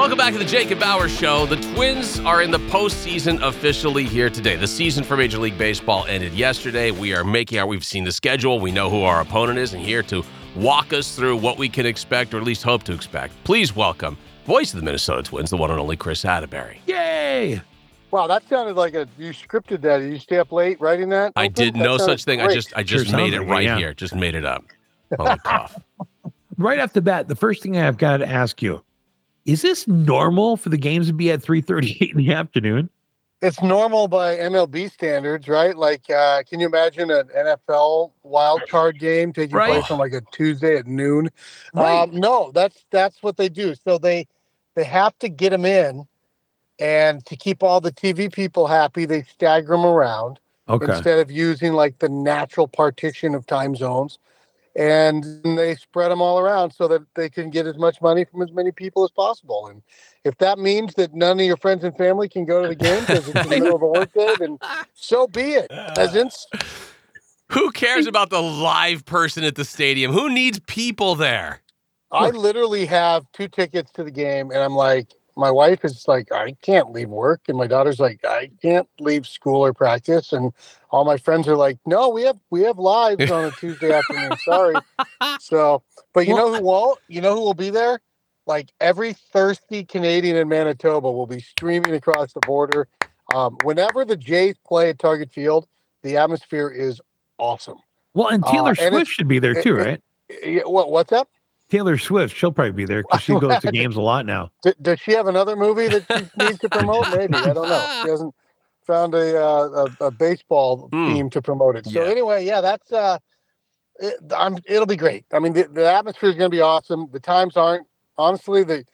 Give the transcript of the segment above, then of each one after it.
Welcome back to the Jacob Bauer Show. The Twins are in the postseason officially here today. The season for Major League Baseball ended yesterday. We are making our, we've seen the schedule. We know who our opponent is, and here to walk us through what we can expect, or at least hope to expect. Please welcome voice of the Minnesota Twins, the one and only Kris Atteberry. Yay! Wow, that sounded like a you scripted that. Did you stay up late writing that? I did That no such thing. I just I just Sure made it it, right yeah. here. Just made it up. Holy cough. Right off the bat, the first thing I've got to ask you: Is this normal for the games to be at three thirty-eight in the afternoon? it's normal by MLB standards, right? Like, uh, can you imagine an NFL wild card game taking Right. place on like a Tuesday at noon? Right. Um, no, that's that's what they do. So they they have to get them in, and to keep all the TV people happy, they stagger them around. Okay. instead of using like the natural partition of time zones. And they spread them all around so that they can get as much money from as many people as possible. And if that means that none of your friends and family can go to the game because it's in the middle of a workday, then so be it. Peasants. Who cares about the live person at the stadium? Who needs people there? I literally have two tickets to the game, and I'm like, my wife is like, I can't leave work, and my daughter's like, I can't leave school or practice, and all my friends are like, No, we have we have lives on a Tuesday afternoon. Sorry. So, but you know who won't? You know who will be there? Like every thirsty Canadian in Manitoba will be streaming across the border. Um, whenever the Jays play at Target Field, the atmosphere is awesome. Well, and Uh, Taylor and Swift it's- should be there too, it- right? Yeah, what, what's up? Taylor Swift, she'll probably be there because she goes to games a lot now. D- does she have another movie that she needs to promote? Maybe I don't know. She hasn't found a uh, a, a baseball Hmm. team to promote it. So Yeah. anyway, yeah, that's uh, it, I'm, it'll be great. I mean, the, the atmosphere is going to be awesome. The times aren't honestly the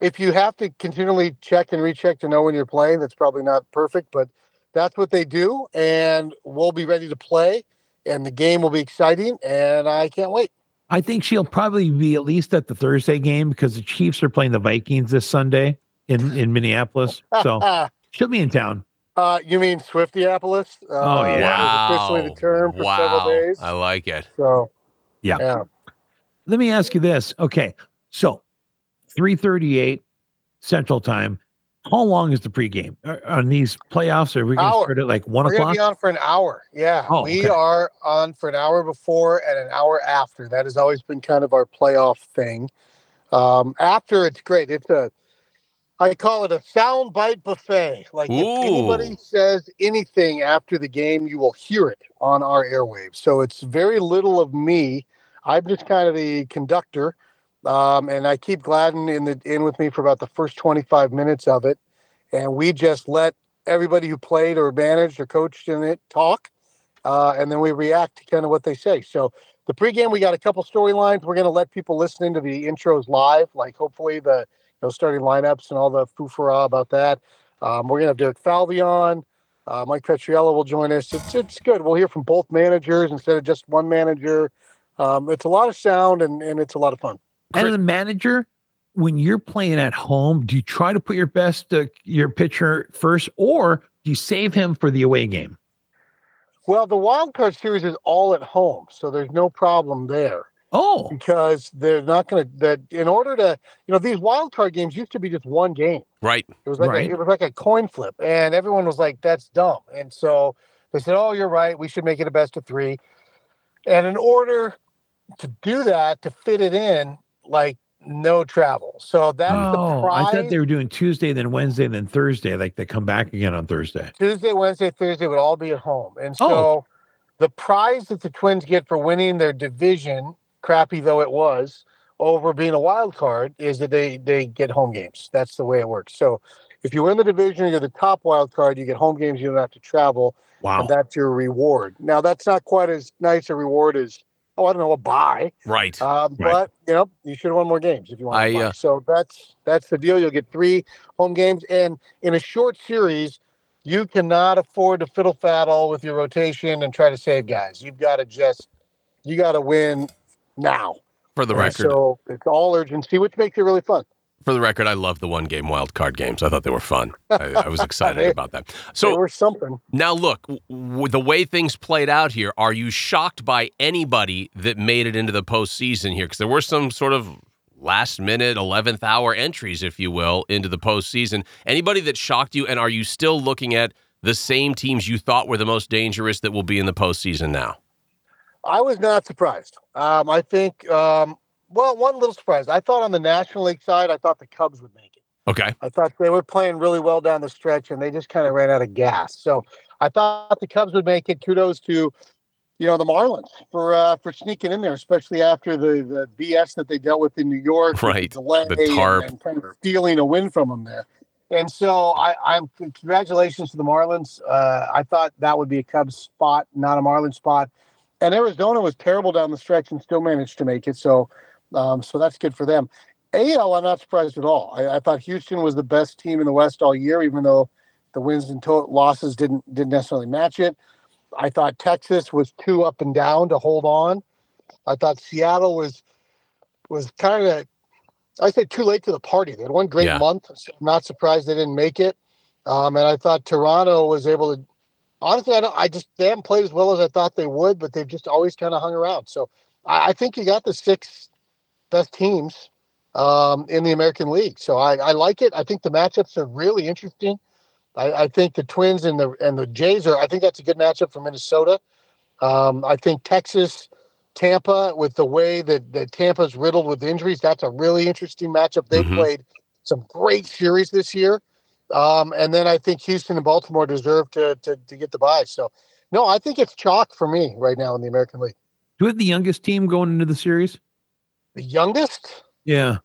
if you have to continually check and recheck to know when you're playing, that's probably not perfect, but that's what they do, and we'll be ready to play, and the game will be exciting, and I can't wait. I think she'll probably be at least at the Thursday game because the Chiefs are playing the Vikings this Sunday in in Minneapolis, so she'll be in town. Uh, you mean Swiftiopolis? Uh, Oh, yeah. that was officially the term for wow. several days. I like it. So Yeah. yeah. Let me ask you this. Okay, so three thirty-eight Central Time. How long is the pregame on these playoffs? Are we going to start at like one We're gonna o'clock? be on for an hour. Yeah, Oh, we okay. are on for an hour before and an hour after. That has always been kind of our playoff thing. Um, after it's great. It's a I call it a sound bite buffet. Like if anybody says anything after the game, you will hear it on our airwaves. So it's very little of me. I'm just kind of the conductor, um, and I keep Gladden in the in with me for about the first 25 minutes of it, and we just let everybody who played or managed or coached in it talk, uh, and then we react to kind of what they say. So the pregame, we got a couple storylines. We're going to let people listen into the intros live, like hopefully the you know, starting lineups and all the foofara about that. Um, we're going to have Derek Falvey on. Uh, Mike Petriello will join us. It's, it's good. We'll hear from both managers instead of just one manager. Um, it's a lot of sound and, and it's a lot of fun. And the manager, when you're playing at home, do you try to put your best uh, your pitcher first, or do you save him for the away game? Well, the wild card series is all at home, so there's no problem there. Oh, because they're not going to that in order to you know these wild card games used to be just one game Right. it was like Right. a, it was like a coin flip and everyone was like that's dumb and so they said oh you're right we should make it a best of 3 and in order to do that to fit it in like no travel so that's the oh, I thought they were doing Tuesday, then Wednesday, then Thursday. Like they come back again on Thursday. Tuesday, Wednesday, Thursday would all be at home. And so Oh. the prize that the Twins get for winning their division, crappy though it was, over being a wild card is that they they get home games. That's the way it works. So if you win the division, you're the top wild card, you get home games, you don't have to travel, Wow. and that's your reward. Now that's not quite as nice a reward as oh, I don't know, a buy. Right. Um, Right. But you know, you should have won more games if you want. I, to buy. uh, so that's that's the deal. You'll get three home games, and in a short series, you cannot afford to fiddle faddle with your rotation and try to save guys. You've got to just you got to win now. For the And record, so it's all urgency, which makes it really fun. For the record, I love the one game wild card games. I thought they were fun. I, I was excited about that. So So or something. now look, w- the way things played out here, are you shocked by anybody that made it into the postseason here? Because there were some sort of last minute, 11th hour entries, if you will, into the postseason. Anybody that shocked you, and are you still looking at the same teams you thought were the most dangerous that will be in the postseason now? I was not surprised. Um, I think, um, well, one little surprise. I thought on the National League side, I thought the Cubs would make it. Okay. I thought they were playing really well down the stretch, and they just kind of ran out of gas. So I thought the Cubs would make it. Kudos to you know the Marlins for uh, for sneaking in there, especially after the the BS that they dealt with in New York, right? The the tarp. And, and kind of stealing a win from them there. And so I, I'm congratulations to the Marlins. Uh, I thought that would be a Cubs spot, not a Marlins spot. And Arizona was terrible down the stretch and still managed to make it. So, um, so that's good for them. AL, I'm not surprised at all. I, I, thought Houston was the best team in the West all year, even though the wins and to- losses didn't didn't necessarily match it. I thought Texas was too up and down to hold on. I thought Seattle was was kind of I say too late to the party. They had one great yeah. month. So I'm not surprised they didn't make it. Um, and I thought Toronto was able to. Honestly, I don't. I just they haven't played as well as I thought they would, but they've just always kind of hung around. So I, I, think you got the six best teams um, in the American League. So I, I like it. I think the matchups are really interesting. I, I, think the Twins and the and the Jays are. I think that's a good matchup for Minnesota. Um, I think Texas Tampa, with the way that, that Tampa's riddled with injuries, that's a really interesting matchup. They mm-hmm. played some great series this year. Um, and then I think Houston and Baltimore deserve to, to, to get the bye. So, no, I think it's chalk for me right now in the American League. Do we have the youngest team going into the series? The youngest? Yeah.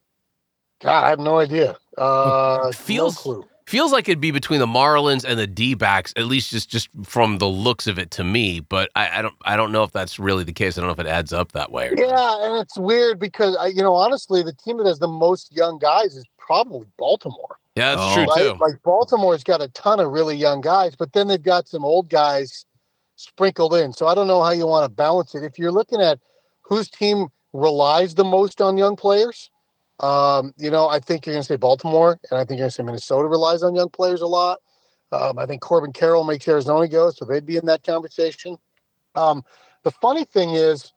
God, I have no idea. Uh, feels no clue feels like it'd be between the Marlins and the D backs, at least just just from the looks of it to me. But I, I, don't I don't know if that's really the case. I don't know if it adds up that way. yeah, not. and it's weird because you know honestly, the team that has the most young guys is probably Baltimore. Yeah, that's oh. true right? too. Like Baltimore's got a ton of really young guys, but then they've got some old guys sprinkled in. So I don't know how you want to balance it. If you're looking at whose team relies the most on young players, um, you know, I think you're going to say Baltimore, and I think you're going to say Minnesota relies on young players a lot. Um, I think Corbin Carroll makes Arizona go, so they'd be in that conversation. Um, the funny thing is,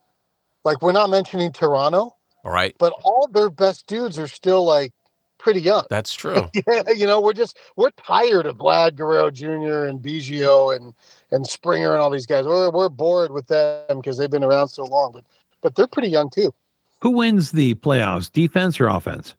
like, we're not mentioning Toronto, all right, but all their best dudes are still like pretty young. That's true. yeah, you know, we're just we're tired of Vlad Guerrero Jr. and Biggio and and Springer and all these guys. We're we're bored with them because they've been around so long, but but they're pretty young too. Who wins the playoffs, defense or offense?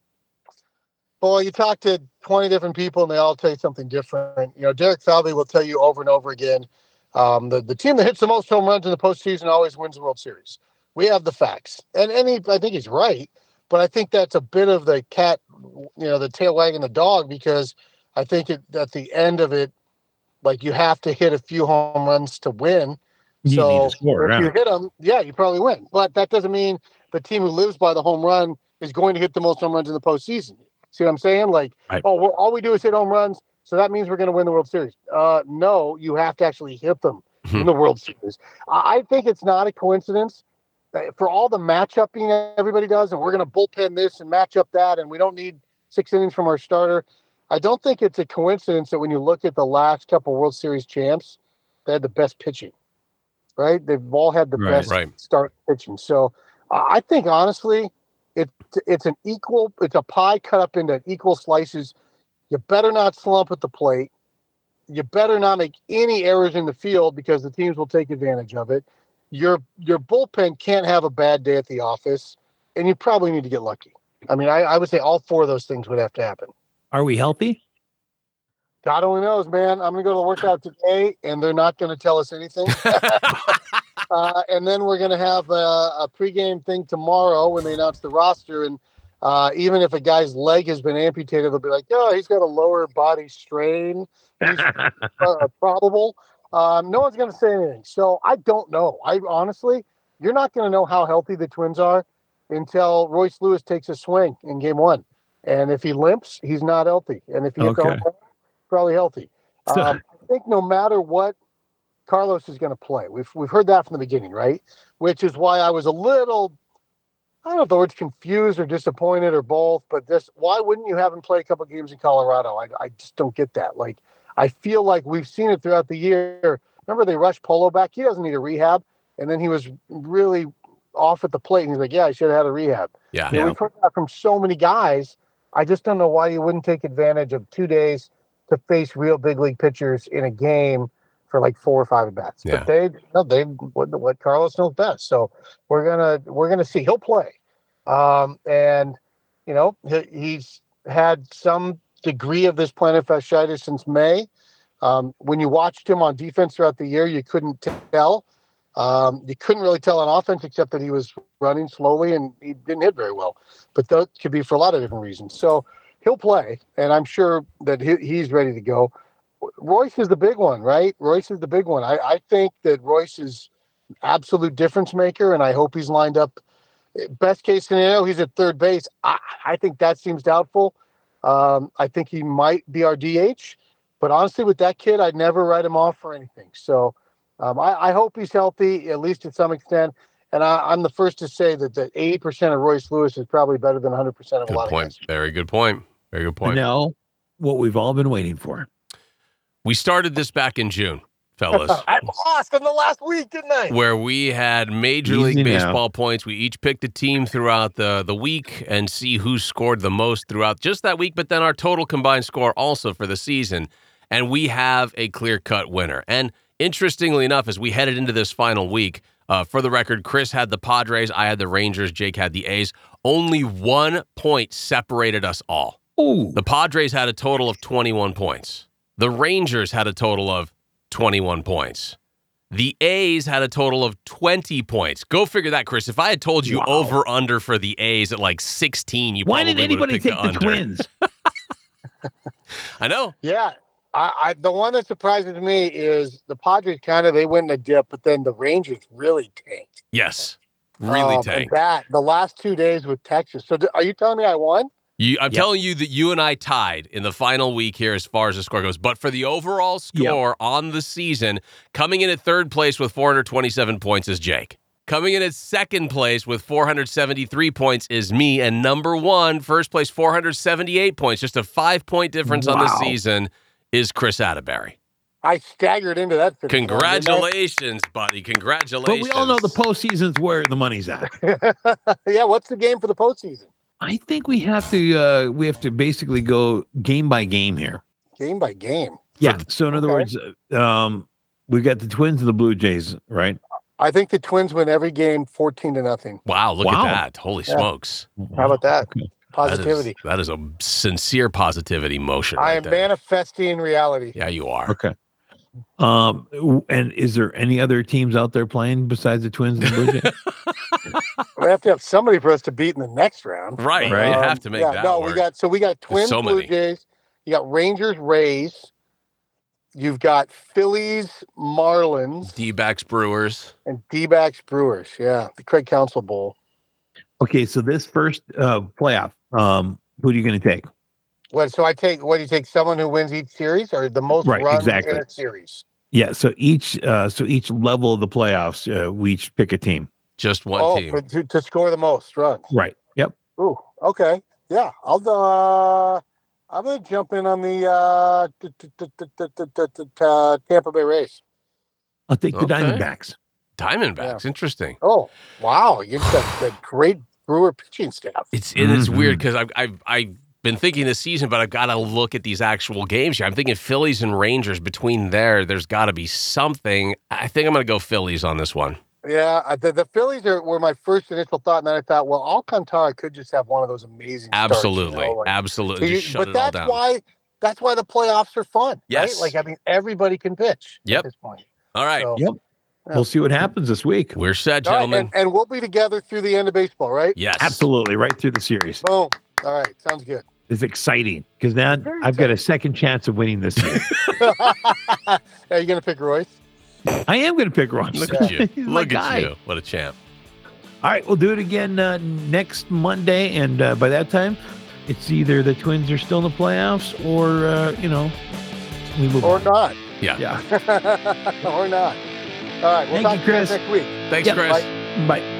Well, you talk to 20 different people and they all tell you something different. You know, Derek Falvey will tell you over and over again um, the, the team that hits the most home runs in the postseason always wins the World Series. We have the facts. And, and he, I think he's right, but I think that's a bit of the cat, you know, the tail wagging the dog because I think it, at the end of it, like you have to hit a few home runs to win. You so score, if yeah. you hit them, yeah, you probably win. But that doesn't mean the team who lives by the home run is going to hit the most home runs in the postseason. See what I'm saying? Like, right. oh, all we do is hit home runs, so that means we're going to win the World Series. Uh, no, you have to actually hit them mm-hmm. in the World Series. I think it's not a coincidence for all the matchupping everybody does, and we're going to bullpen this and match up that, and we don't need six innings from our starter. I don't think it's a coincidence that when you look at the last couple World Series champs, they had the best pitching, right? They've all had the right, best right. start pitching. So I think honestly, it's it's an equal. It's a pie cut up into equal slices. You better not slump at the plate. You better not make any errors in the field because the teams will take advantage of it. Your your bullpen can't have a bad day at the office, and you probably need to get lucky. I mean, I, I would say all four of those things would have to happen. Are we healthy? God only knows, man. I'm gonna go to the workout today, and they're not gonna tell us anything. uh, and then we're gonna have a, a, pregame thing tomorrow when they announce the roster. And uh, even if a guy's leg has been amputated, they'll be like, "Oh, he's got a lower body strain. He's uh, probable." Um, no one's gonna say anything. So I don't know. I honestly, you're not gonna know how healthy the Twins are until Royce Lewis takes a swing in Game One. And if he limps, he's not healthy. And if he hits okay probably healthy. Um, I think no matter what Carlos is going to play, we've we've heard that from the beginning, right? Which is why I was a little, I don't know if the word's confused or disappointed or both, but this, why wouldn't you have him play a couple games in Colorado? I, I just don't get that. Like, I feel like we've seen it throughout the year. Remember they rushed Polo back? He doesn't need a rehab, and then he was really off at the plate, and he's like, "Yeah, I should have had a rehab." Yeah. You know, we've heard that from so many guys. I just don't know why you wouldn't take advantage of two days to face real big league pitchers in a game for like four or five at bats. Yeah. But they, no, they what, what Carlos knows best. So we're gonna we're gonna see. He'll play, um, and you know he, he's had some degree of this plantar fasciitis since May. Um, when you watched him on defense throughout the year, you couldn't tell. Um, you couldn't really tell on offense except that he was running slowly and he didn't hit very well. But that could be for a lot of different reasons. So he'll play, and I'm sure that he, he's ready to go. Royce is the big one, right? Royce is the big one. I, I think that Royce is absolute difference maker, and I hope he's lined up. Best case scenario, he's at third base. I, I think that seems doubtful. Um, I think he might be our DH, but honestly, with that kid, I'd never write him off for anything. So um, I, I hope he's healthy, at least to some extent. And I, I'm the first to say that that 80% of Royce Lewis is probably better than 100% of a Good lot point. of guys. Very good point. Very good point. Now, what we've all been waiting for. We started this back in June, fellas. I lost in the last week, didn't I? where we had Major League Easy now. Baseball points. We each picked a team throughout the, the week and see who scored the most throughout just that week, but then our total combined score also for the season. And we have a clear cut winner. And interestingly enough, as we headed into this final week, uh, for the record, Kris had the Padres, I had the Rangers, Jake had the A's. Only one point separated us all. Oh, The Padres had a total of 21 points. The Rangers had a total of 21 points. The A's had a total of 20 points. Go figure that, Kris. If I had told you Wow. over under for the A's at like 16, you why probably did would have anybody take the, under. twins? I know. Yeah. I, I the one that surprises me is the Padres kind of they went in a dip, but then the Rangers really tanked. Yes. Really Um, and tanked. That the last two days with Texas. So d- are you telling me I won? You, I'm Yep. telling you that you and I tied in the final week here as far as the score goes. But for the overall score on the season, coming in at third place with 427 points is Jake. Coming in at second place with 473 points is me. And number one, first place, 478 points, just a five point difference on the season, is Kris Atteberry. I staggered into that. finish line. Congratulations, buddy. Congratulations. but we all know the postseason's where the money's at. yeah, what's the game for the postseason? I think we have to uh we have to basically go game by game here. Game by game. Yeah. So in other Okay. words, uh, um, we got the Twins and the Blue Jays, right? I think the Twins win every game, fourteen to nothing. Wow, look Wow. at that. Holy Yeah. smokes. How about that? Positivity. That is, that is a sincere positivity motion. I right am there. manifesting reality. Yeah, you are. Okay. Um, and is there any other teams out there playing besides the Twins and the Blue Jays? We have to have somebody for us to beat in the next round. Right. Right. You Um, have to make yeah, that no, work. we got so we got Twins, so Blue many. Jays. You got Rangers, Rays. You've got Phillies, Marlins, D-backs Brewers. and D-backs, Brewers. Yeah, the Craig Counsell Bowl. okay, so this first uh playoff, um, who are you going to take? What? So I take what do you take? Someone who wins each series, or the most Right, runs exactly. in a series? Yeah, so each uh so each level of the playoffs, uh, we each pick a team. Just one oh, team. To, to score the most runs. Right. Yep. Ooh. Okay. Yeah. I'll. Uh, I'm gonna jump in on the uh, Tampa Bay Rays. I'll take the. Diamondbacks. Diamondbacks. Interesting. Oh wow! You've got the great Brewer pitching staff. It's it's mm-hmm. weird because I've I've I've been thinking this season, but I've got to look at these actual games here. I'm thinking Phillies and Rangers. Between there, there's got to be something. I think I'm gonna go Phillies on this one. Yeah, uh, the, the Phillies are, were my first initial thought, and then I thought, well, Alcantara could just have one of those amazing. starts, you Absolutely, know, like- absolutely. You- Just shut but it all that's down. why that's why the playoffs are fun. Yes. Right? Like I mean, everybody can pitch. Yep. At this point. all right, So, Yep. Yeah. We'll see what happens this week. we're set, all right, gentlemen. and, and we'll be together through the end of baseball, right? yes, Absolutely, right through the series. Boom. All right, sounds good. It's exciting because now Very I've got a second chance of winning this year. are you gonna pick Royce? I am going to pick Ron. Look at you. Look guy. at you. What a champ. All right, we'll do it again uh, next Monday, and uh, by that time, it's either the Twins are still in the playoffs, or uh, you know, we move Or on. not? Yeah. Yeah. or not? All right, we'll Thank talk you, to you Kris. next week. Thanks, Yeah, Kris. bye. Bye.